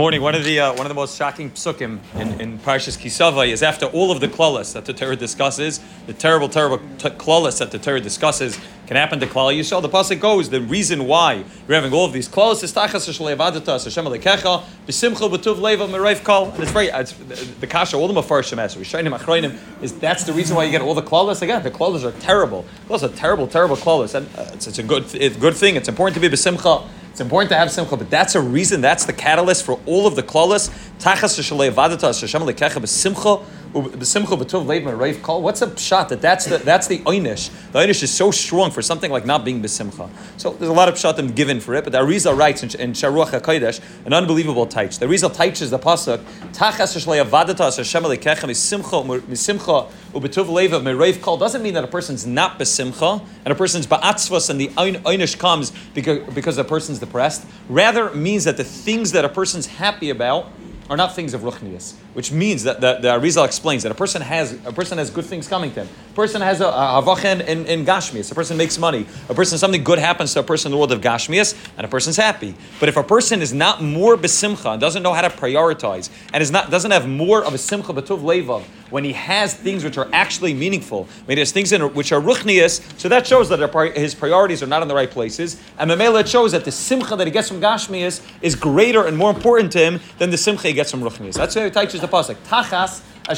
Morning. One of the uh, one of the most shocking psukim in, in Parshas Ki Savo is after all of the klalas that the Torah discusses, the terrible, terrible t- that the Torah discusses can happen to Klal Yisrael. The pasuk goes the reason why you're having all of these klalas is tachas shleivadata Hashem alekecha b'simcha b'tuv leva mereif kol. And it's very it's, the kasha all the mafarshim as Rishonim achroinim is that's the reason why you get all the klalas again. The klalas are terrible. Klalas are terrible, terrible klalas, and uh, it's, it's, a good it's a good thing. It's important to be b'simcha. It's important to have simcha, but that's a reason, that's the catalyst for all of the klalas. Tachas vadata Hashem lekecha b'simcha What's a shot that that's the that's the einish. The einish is so strong for something like not being b'simcha. So there's a lot of pshatim given for it, but the Arizal writes in, in Shaar Ruach HaKodesh an unbelievable taich. The Arizal taiches the pasuk tachas vadata Hashem lekecha b'simcha b'simcha ubetov leiv me'reiv kol doesn't mean that a person's not b'simcha and a person's ba'atzvas and the einish comes because because a person's depressed. Rather means that the things that a person's happy about are not things of ruchnias, which means that the, the Arizal explains that a person has a person has good things coming to him. A person has a, havachen in, in gashmias. A person makes money. A person something good happens to a person in the world of gashmias, and a person's happy. But if a person is not more besimcha doesn't know how to prioritize, and is not doesn't have more of a simcha b'tuv levav, when he has things which are actually meaningful, when he has things in, which are ruchnias, so that shows that his priorities are not in the right places. And Mamela, shows that the simcha that he gets from Gashmias is greater and more important to him than the simcha he gets from ruchnias. That's why he teaches the pasuk. Tachas you,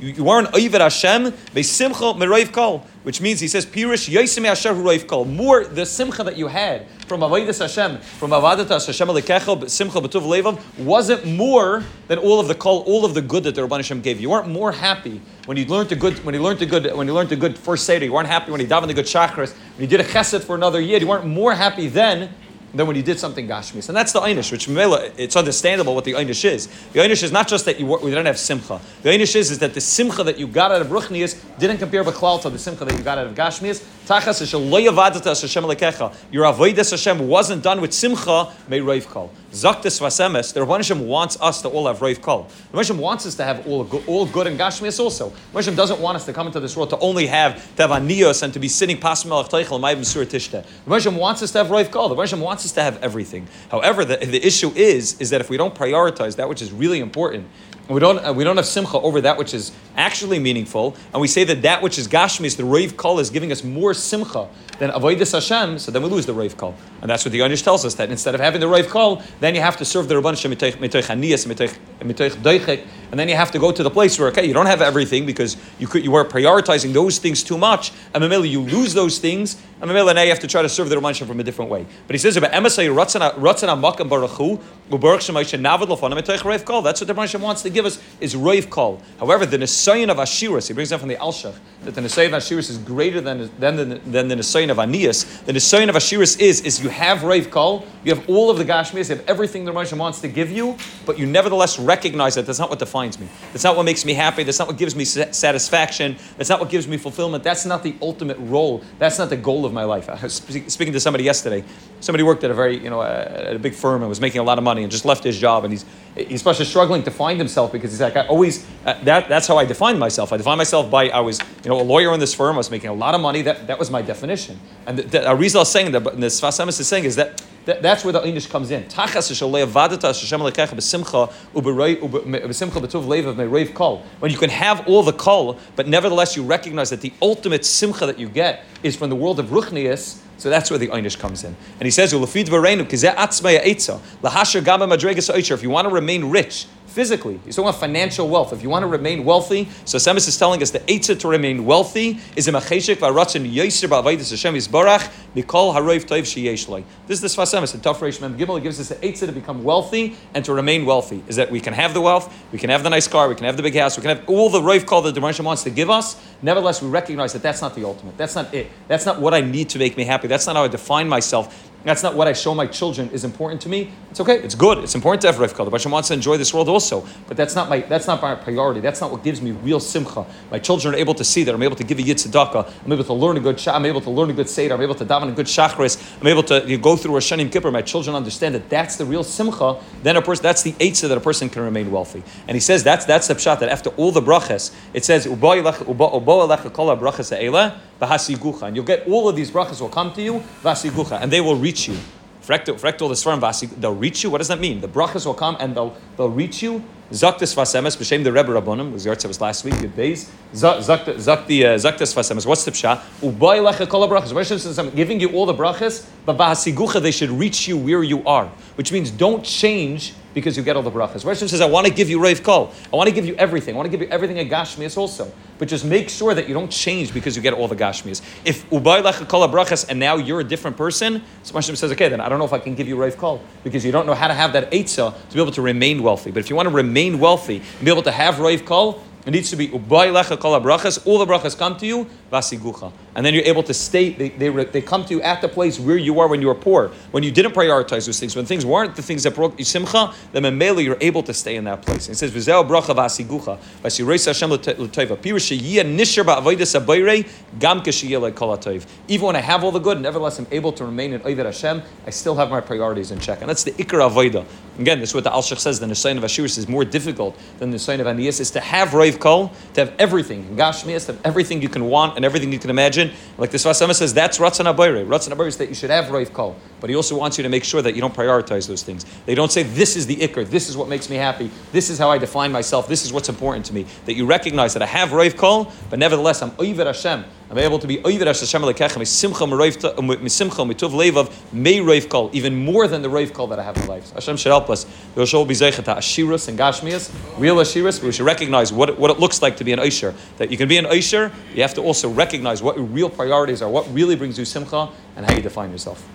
you weren't Oivet Hashem, Besimcha Meroiv Kol, which means he says, Pirish Yosim Asher Huroiv Kol. More the simcha that you had from Avodas Hashem, from Avodas Hashem Alekecha, Simcha B'tuv Levav, wasn't more than all of the kol, all of the good that the Rabban Hashem gave you. You weren't more happy when you learned the good, when you learned the good, when you learned the good first Seder. You weren't happy when you davened the good chakras. When you did a chesed for another year. You weren't more happy then than when you did something gashmis. And that's the einish, which it's understandable what the einish is. The einish is not just that you we don't have simcha. The einish is, is that the simcha that you got out of ruchnias didn't compare b'klal to the simcha that you got out of gashmis. Tachas. Your avodas Hashem wasn't done with simcha may roiv kol. Zaktis vasemes. The Rabban wants us to all have roiv kol. The Rabban wants us to have all good, all good and gashmis also. The Rabban doesn't want us to come into this world to only have to have aniyos and to be sitting pas melech teichel ma'ibim sur tishte. The Rabban wants us to have roiv kol. The Rabban wants us to have everything. However, the, the issue is is that if we don't prioritize that which is really important, we don't, uh, we don't have simcha over that which is actually meaningful, and we say that that which is gashmis, the rave call is giving us more simcha than avodas Hashem, so then we lose the rave call. And that's what the Yonish tells us, that instead of having the rave call, then you have to serve the Rabban Shem mitoich aniyas, mitoich and then you have to go to the place where, okay, you don't have everything because you could, you are prioritizing those things too much, and Mamela, you lose those things, and Mamela, now you have to try to serve the Rabban from a different way. But he says about Emasai Ratzana Makam Baruchu, Ubarak Shemaysh Navad Lafana mitoich rave call. That's what the Rabban wants to give us, is rave call. However, the Nisayan of Ashiras, he brings down from the Alshich, that the Nisayan of Ashiras is greater than, than, the, than the Nisayan of Anias. The Nisayan of Ashiras is, is you have Rav Kol, you have all of the Gashmias, you have everything the Rosh wants to give you, but you nevertheless recognize that that's not what defines me. That's not what makes me happy. That's not what gives me satisfaction. That's not what gives me fulfillment. That's not the ultimate role. That's not the goal of my life. I was speaking to somebody yesterday. Somebody worked at a very, you know, at a big firm and was making a lot of money and just left his job and he's he's especially struggling to find himself because he's like I always uh, that that's how I define myself. I define myself by I was you know a lawyer in this firm. I was making a lot of money. That that was my definition. And the, the Arizal is saying that, but the Sfas Emes is saying is that that, that's where the English comes in. When you can have all the kol, but nevertheless you recognize that the ultimate simcha that you get is from the world of ruchnias, so that's where the Einish comes in. And he says, If you want to remain rich, physically. He's talking about financial wealth. If you want to remain wealthy, so Semis is telling us the Eitzah to remain wealthy is a Macheshek Varatzin Yosir Ba'avaydis Hashem Yisbarach Mikol Haroiv Toiv Sheyeshloi. This is the the Tough Reish Mem Gimel. Gives us the Eitzah to become wealthy and to remain wealthy. Is that we can have the wealth, we can have the nice car, we can have the big house, we can have all the Roiv call that the Rishon wants to give us. Nevertheless, we recognize that that's not the ultimate. That's not it. That's not what I need to make me happy. That's not how I define myself. That's not what I show my children is important to me. It's okay. It's good. It's important to have Rivka. The Hashem wants to enjoy this world also, but that's not my that's not my priority. That's not what gives me real simcha. My children are able to see that I'm able to give a yitzedakah. I'm able to learn a good. Shah, I'm able to learn a good seder. I'm able to daven a good shachris. I'm able to you go through a shanim kippur. My children understand that that's the real simcha. Then a person that's the eitzah that a person can remain wealthy. And he says that's that's the pshat that after all the brachas it says kol brachas and you'll get all of these brachas will come to you, vasigucha, and they will reach you Fractal the Svarim Vasi, they'll reach you. What does that mean? The brachas will come and they'll they'll reach you. Zaktis Vasemes, B'Shem the Rebbe Rabbonim, was Yartza was last week, good days. Zaktis uh, Vasemes, what's the pshat? Ubay lecha kol brachas. Giving you all the brachas, but Bahasigucha, they should reach you where you are. Which means don't change because you get all the brachas. Rosh says, I want to give you Rav Kol. I want to give you everything. I want to give you everything at Gashmias also. But just make sure that you don't change because you get all the Gashmias. If Ubay kol brachas and now you're a different person, so Hashem says, okay, then I don't know if I can give you Rav Kol because you don't know how to have that Eitzah to be able to remain wealthy. But if you want to remain wealthy and be able to have Rav Kol, it needs to be ubay kol brachas. All the brachas come to you, vasigucha, and then you're able to stay. They, they, they come to you at the place where you are when you were poor, when you didn't prioritize those things, when things weren't the things that brought you simcha. Then memela you're able to stay in that place. And it says v'zeo bracha vasigucha vasireis Hashem l'toiva pirush sheyiyah nisher ba'avodas abayre gam kashiyah kol Even when I have all the good, nevertheless I'm able to remain in Ovid Hashem. I still have my priorities in check, and that's the ikar avodah. Again, this is what the Alshich says. The Nisayin of Ashiris is more difficult than the Nisayin of Aniyas. Is to have Rav Kol, to have everything, Gashmias, to have everything you can want and everything you can imagine. Like the Sfas Emes says, that's Ratzon Abayre. Ratzon Abayre is that you should have Rav Kol. But he also wants you to make sure that you don't prioritize those things. They don't say, this is the Iker, this is what makes me happy, this is how I define myself, this is what's important to me. That you recognize that I have Rav Kol, but nevertheless, I'm Oiver Hashem. I'm able to be Oiver Hashem Alekechem, Simcha Mituv May Rav Kol, even more than the Rav Kol that I have in life. Hashem should help us. We should be Zeichet Ashirus and Gashmias, real Ashirus, we should recognize what, what it looks like to be an Aisher. That you can be an Aisher, you have to also recognize what your real priorities are, what really brings you Simcha, and how you define yourself.